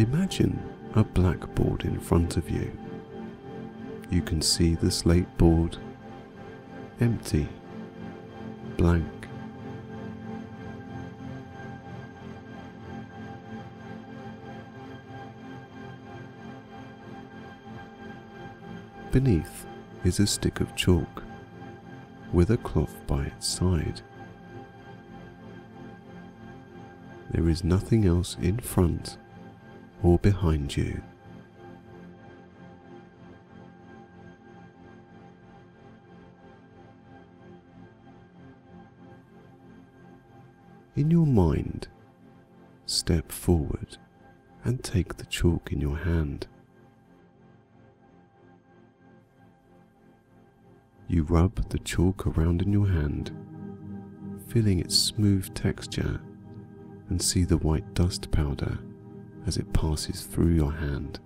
Imagine a blackboard in front of you. You can see the slate board empty, blank. Beneath is a stick of chalk with a cloth by its side. There is nothing else in front or behind you. In your mind, step forward and take the chalk in your hand. You rub the chalk around in your hand, feeling its smooth texture, and see the white dust powder as it passes through your hand.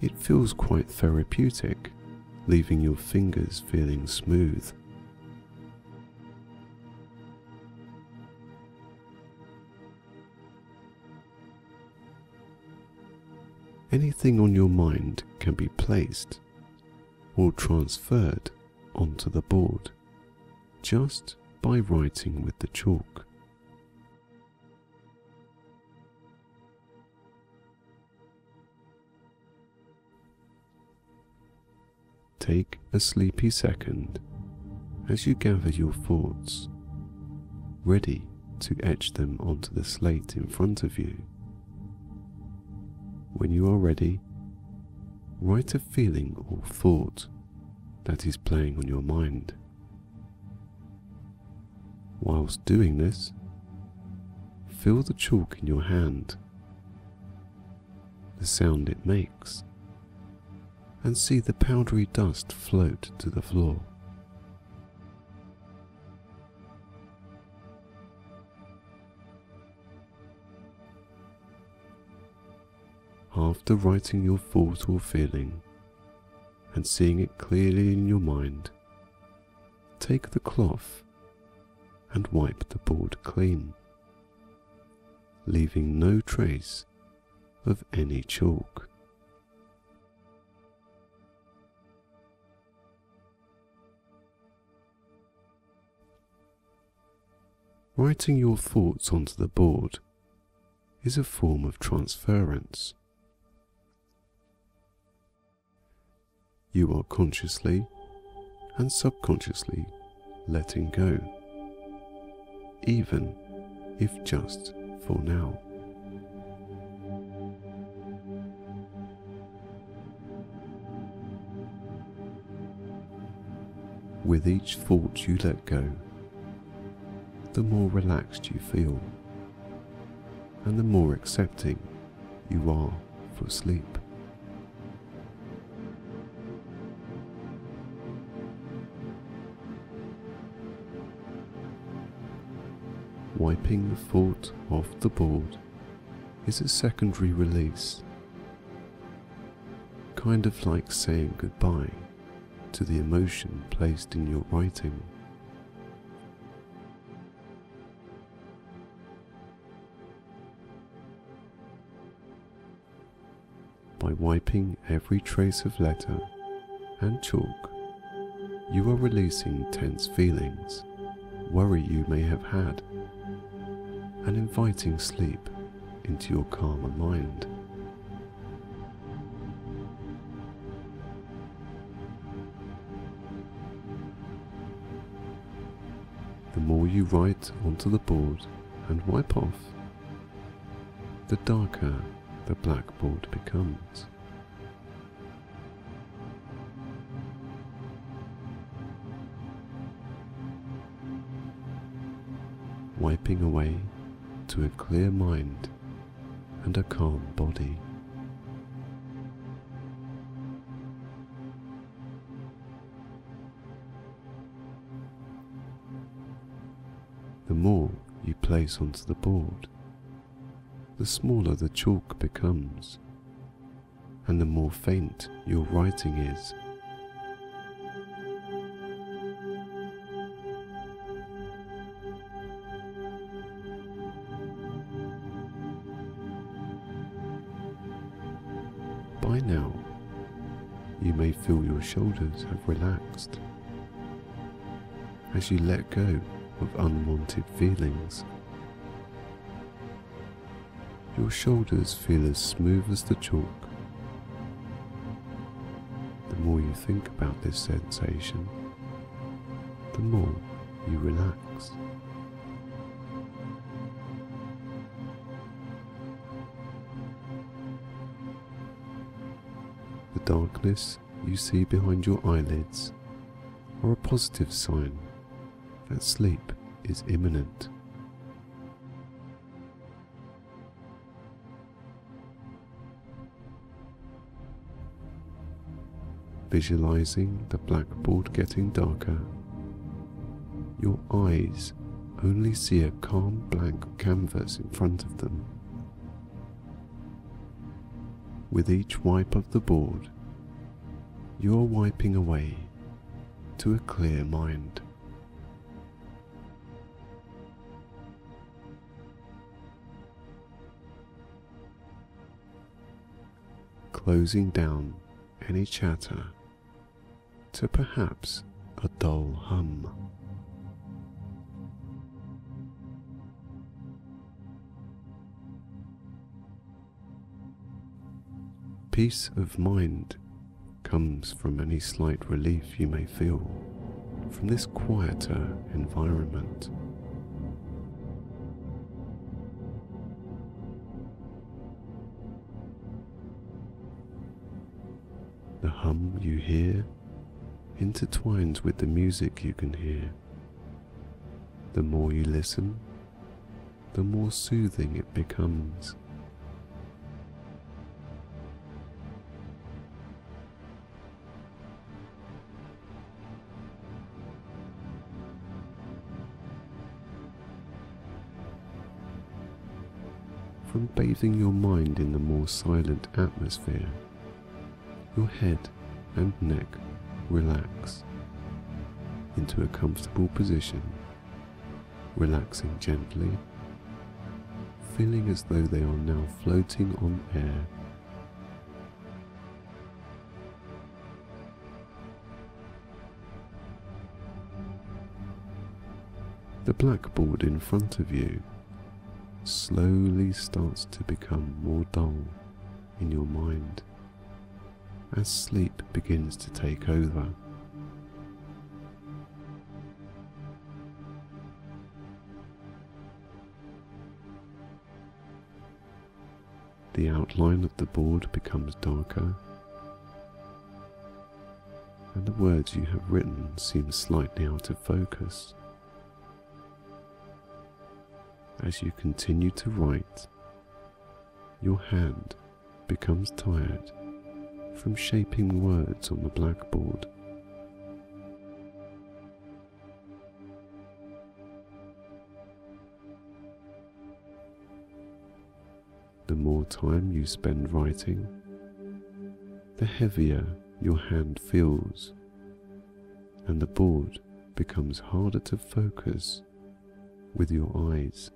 It feels quite therapeutic, leaving your fingers feeling smooth. anything on your mind can be placed or transferred onto the board just by writing with the chalk. Take a sleepy second as you gather your thoughts, ready to etch them onto the slate in front of you. When you are ready, write a feeling or thought that is playing on your mind. Whilst doing this, feel the chalk in your hand, the sound it makes, and see the powdery dust float to the floor. After writing your thought or feeling and seeing it clearly in your mind, take the cloth and wipe the board clean, leaving no trace of any chalk. Writing your thoughts onto the board is a form of transference. You are consciously and subconsciously letting go, even if just for now. With each thought you let go, the more relaxed you feel, and the more accepting you are for sleep. Wiping the thought off the board. Is a secondary release, kind of like saying goodbye to the emotion placed in your writing. By wiping every trace of letter and chalk, you are releasing tense feelings, worry you may have had and inviting sleep into your calmer mind. The more you write onto the board and wipe off, the darker the blackboard becomes. Wiping away to a clear mind and a calm body. The more you place onto the board, the smaller the chalk becomes, and the more faint your writing is. You may feel your shoulders have relaxed as you let go of unwanted feelings. Your shoulders feel as smooth as the chalk. The more you think about this sensation, the more you relax. Darkness you see behind your eyelids are a positive sign that sleep is imminent. Visualizing the blackboard getting darker, your eyes only see a calm blank canvas in front of them. With each wipe of the board, you are wiping away to a clear mind. Closing down any chatter to perhaps a dull hum. Peace of mind comes from any slight relief you may feel from this quieter environment. The hum you hear intertwines with the music you can hear. The more you listen, the more soothing it becomes. Bathing your mind in the more silent atmosphere, your head and neck relax into a comfortable position, relaxing gently, feeling as though they are now floating on air. The blackboard in front of you slowly starts to become more dull in your mind as sleep begins to take over. The outline of the board becomes darker, and the words you have written seem slightly out of focus. As you continue to write, your hand becomes tired from shaping words on the blackboard. The more time you spend writing, the heavier your hand feels, and the board becomes harder to focus with your eyes.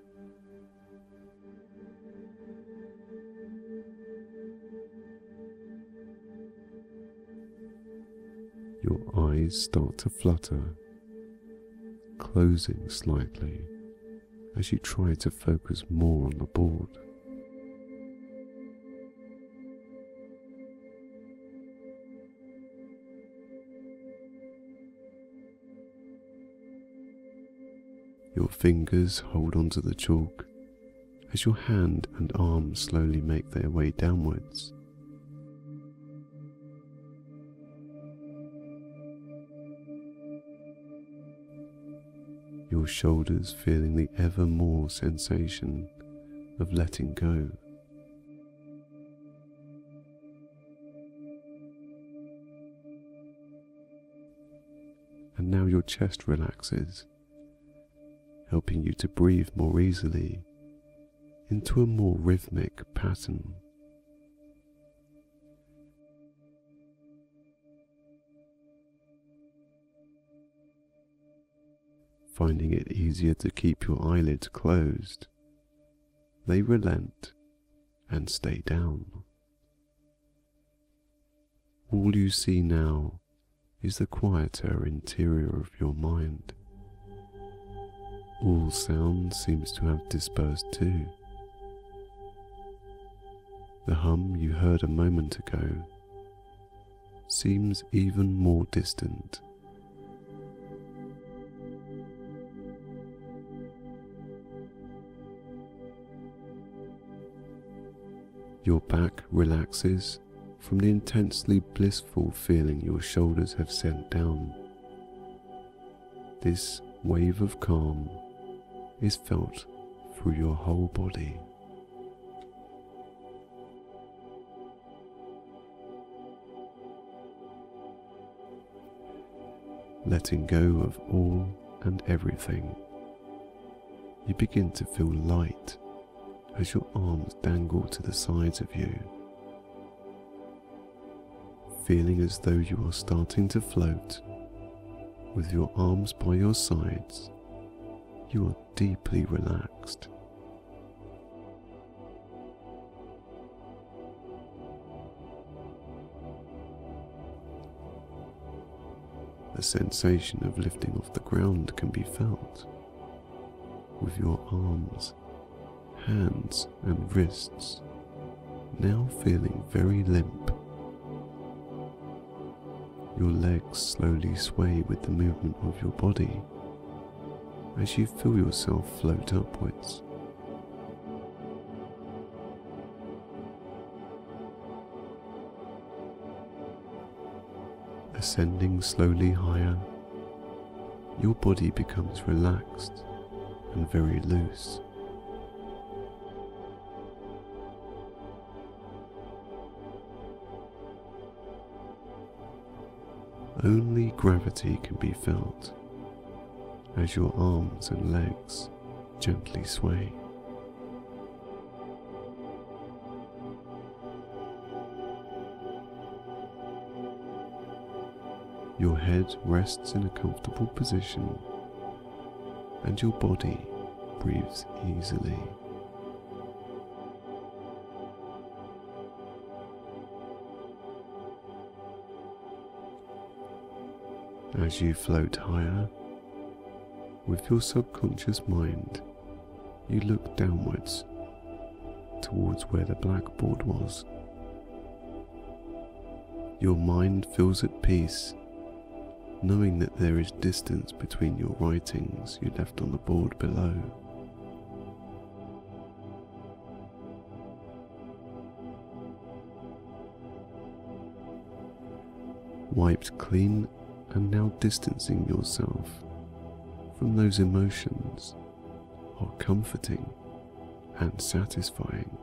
Your eyes start to flutter, closing slightly as you try to focus more on the board. Your fingers hold onto the chalk as your hand and arm slowly make their way downwards. Your shoulders feeling the ever more sensation of letting go. And now your chest relaxes helping you to breathe more easily into a more rhythmic pattern. Finding it easier to keep your eyelids closed, they relent and stay down. All you see now is the quieter interior of your mind. All sound seems to have dispersed too. The hum you heard a moment ago seems even more distant. Your back relaxes from the intensely blissful feeling your shoulders have sent down. This wave of calm is felt through your whole body. Letting go of all and everything, you begin to feel light as your arms dangle to the sides of you, feeling as though you are starting to float with your arms by your sides. You are deeply relaxed. The sensation of lifting off the ground can be felt with your arms, hands, and wrists now feeling very limp. Your legs slowly sway with the movement of your body as you feel yourself float upwards. Ascending slowly higher, your body becomes relaxed and very loose. Only gravity can be felt as your arms and legs gently sway. Your head rests in a comfortable position and your body breathes easily. As you float higher, with your subconscious mind, you look downwards towards where the blackboard was. Your mind feels at peace, knowing that there is distance between your writings you left on the board below. Wiped clean and now distancing yourself from those emotions are comforting and satisfying.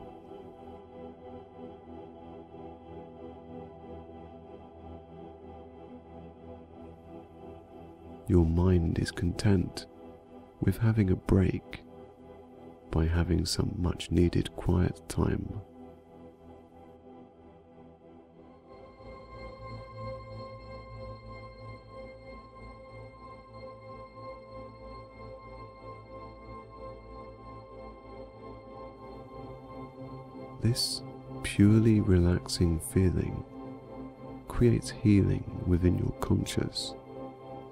Your mind is content with having a break by having some much needed quiet time This purely relaxing feeling creates healing within your conscious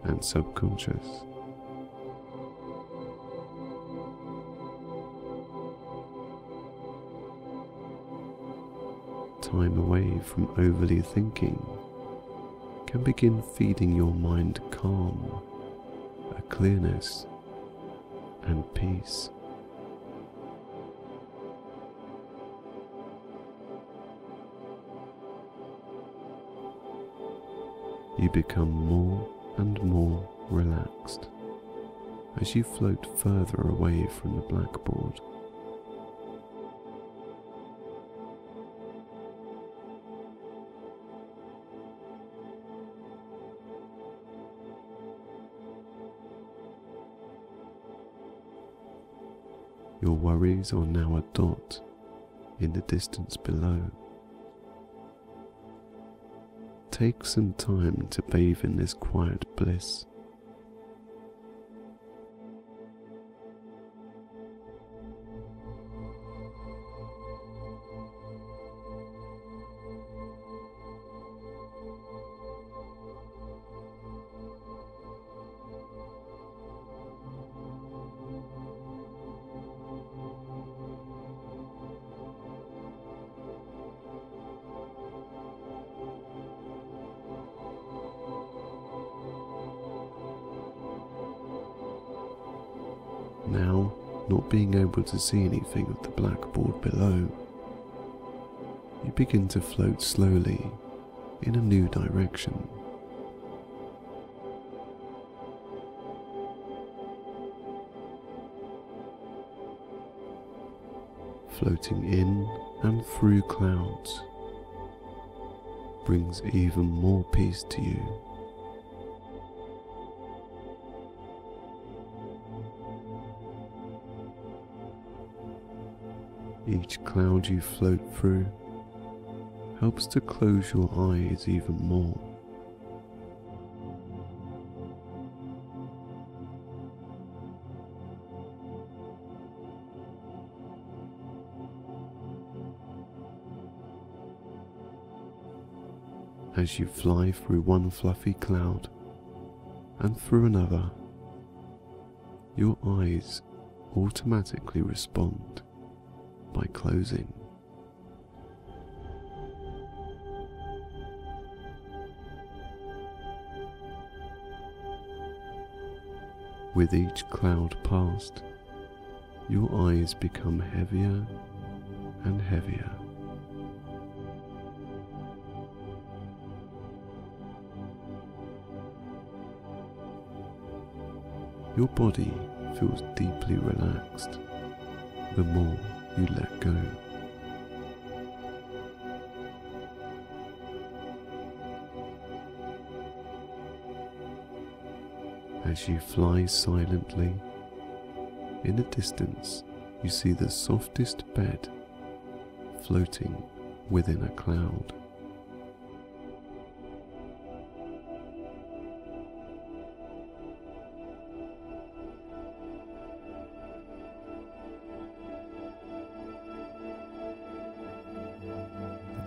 and subconscious. Time away from overly thinking can begin feeding your mind calm, a clearness, and peace. You become more and more relaxed as you float further away from the blackboard. Your worries are now a dot in the distance below take some time to bathe in this quiet bliss. To see anything of the blackboard below, you begin to float slowly in a new direction. Floating in and through clouds brings even more peace to you. Each cloud you float through helps to close your eyes even more. As you fly through one fluffy cloud and through another, your eyes automatically respond by closing. With each cloud past, your eyes become heavier and heavier. Your body feels deeply relaxed the more you let go. As you fly silently, in the distance you see the softest bed floating within a cloud.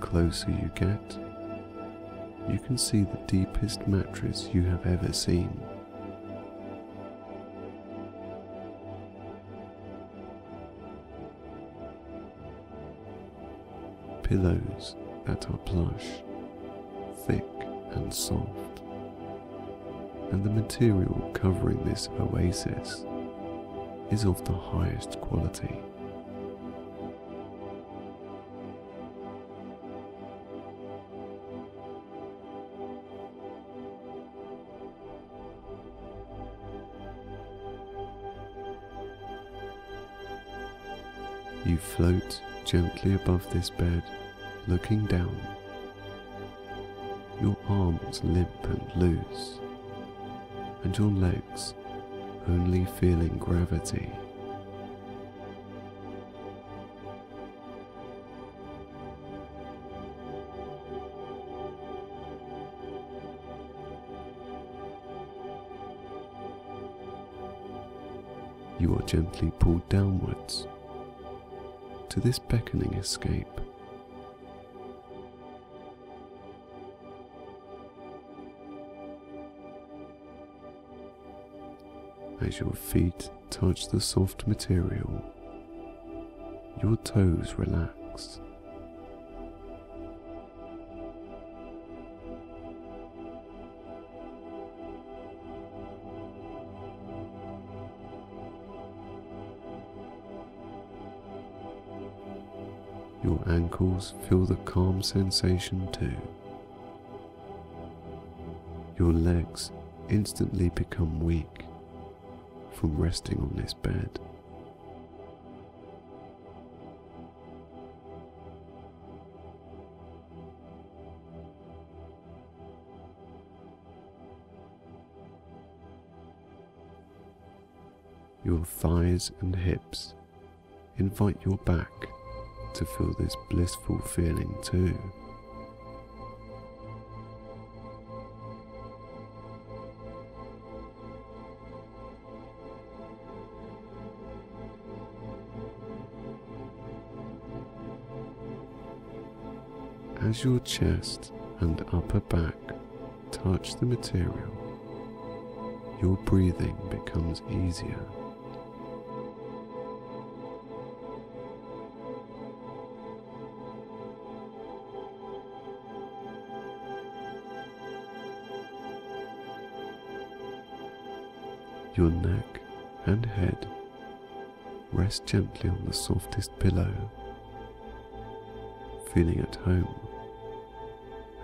Closer you get, you can see the deepest mattress you have ever seen. pillows that are plush, thick and soft, and the material covering this oasis is of the highest quality. You float gently above this bed, looking down. Your arms limp and loose, and your legs only feeling gravity. You are gently pulled downwards to this beckoning escape. As your feet touch the soft material, your toes relax. Your ankles feel the calm sensation too. Your legs instantly become weak from resting on this bed. Your thighs and hips invite your back to feel this blissful feeling too. As your chest and upper back touch the material, your breathing becomes easier. Your neck and head. Rest gently on the softest pillow, feeling at home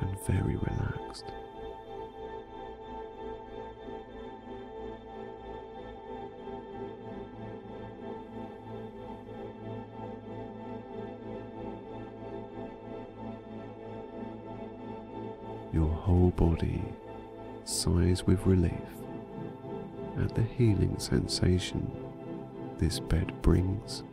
and very relaxed. Your whole body sighs with relief at the healing sensation this bed brings.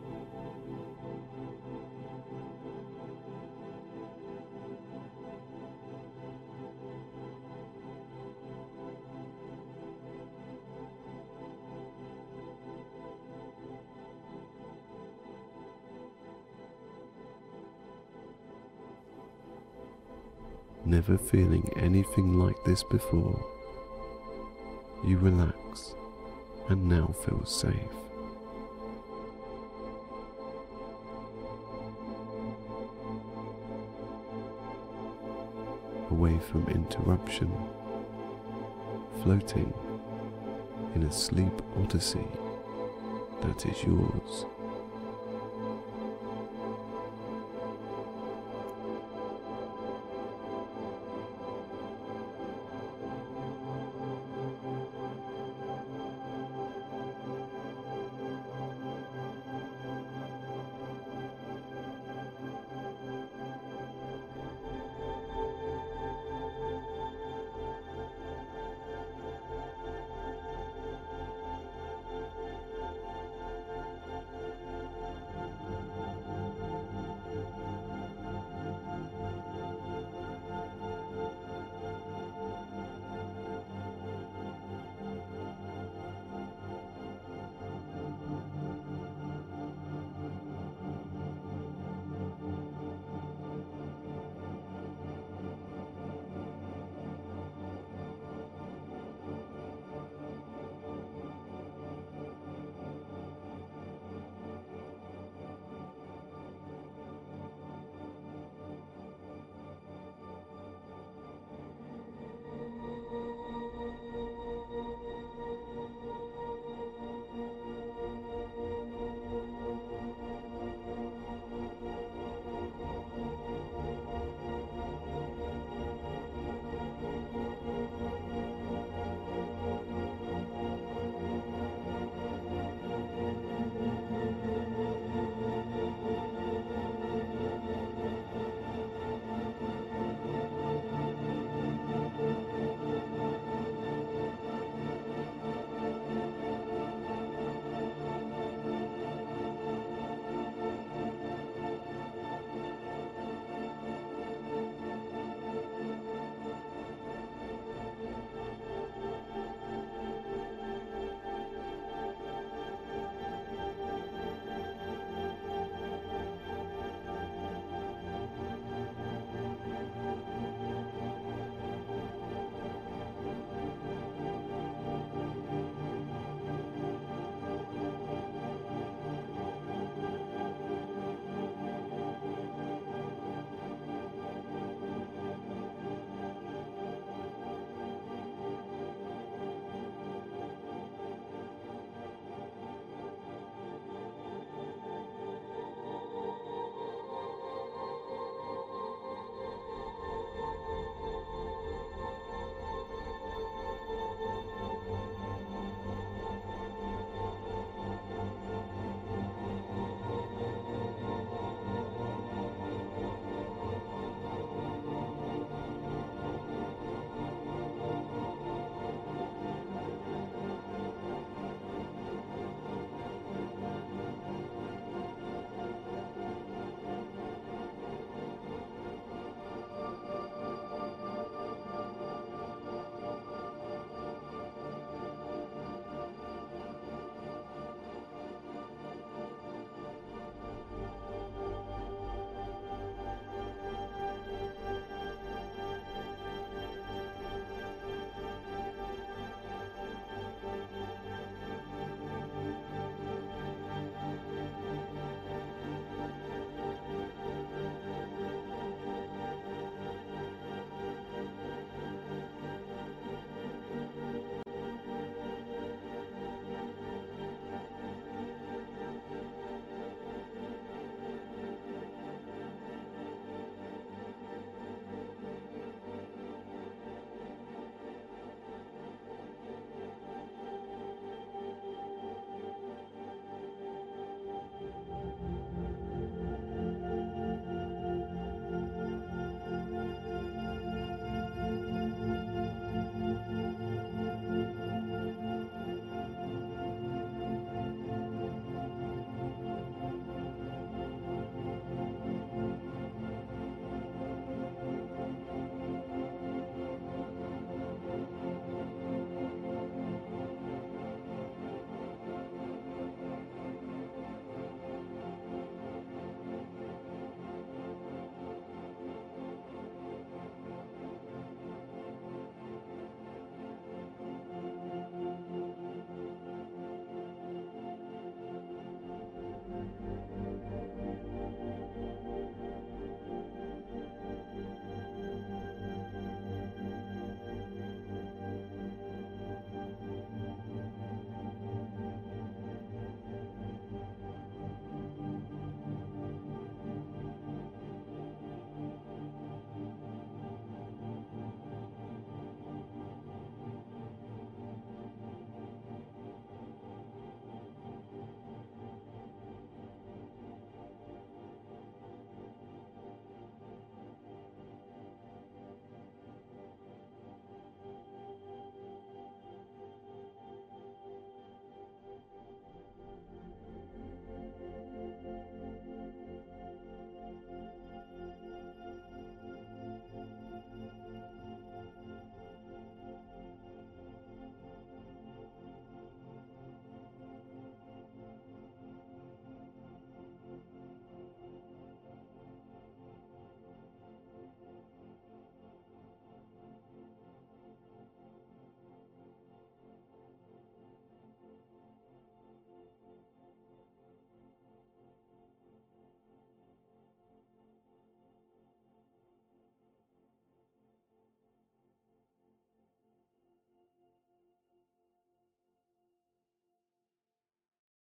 Never feeling anything like this before, you relax and now feel safe. Away from interruption, floating in a sleep odyssey that is yours.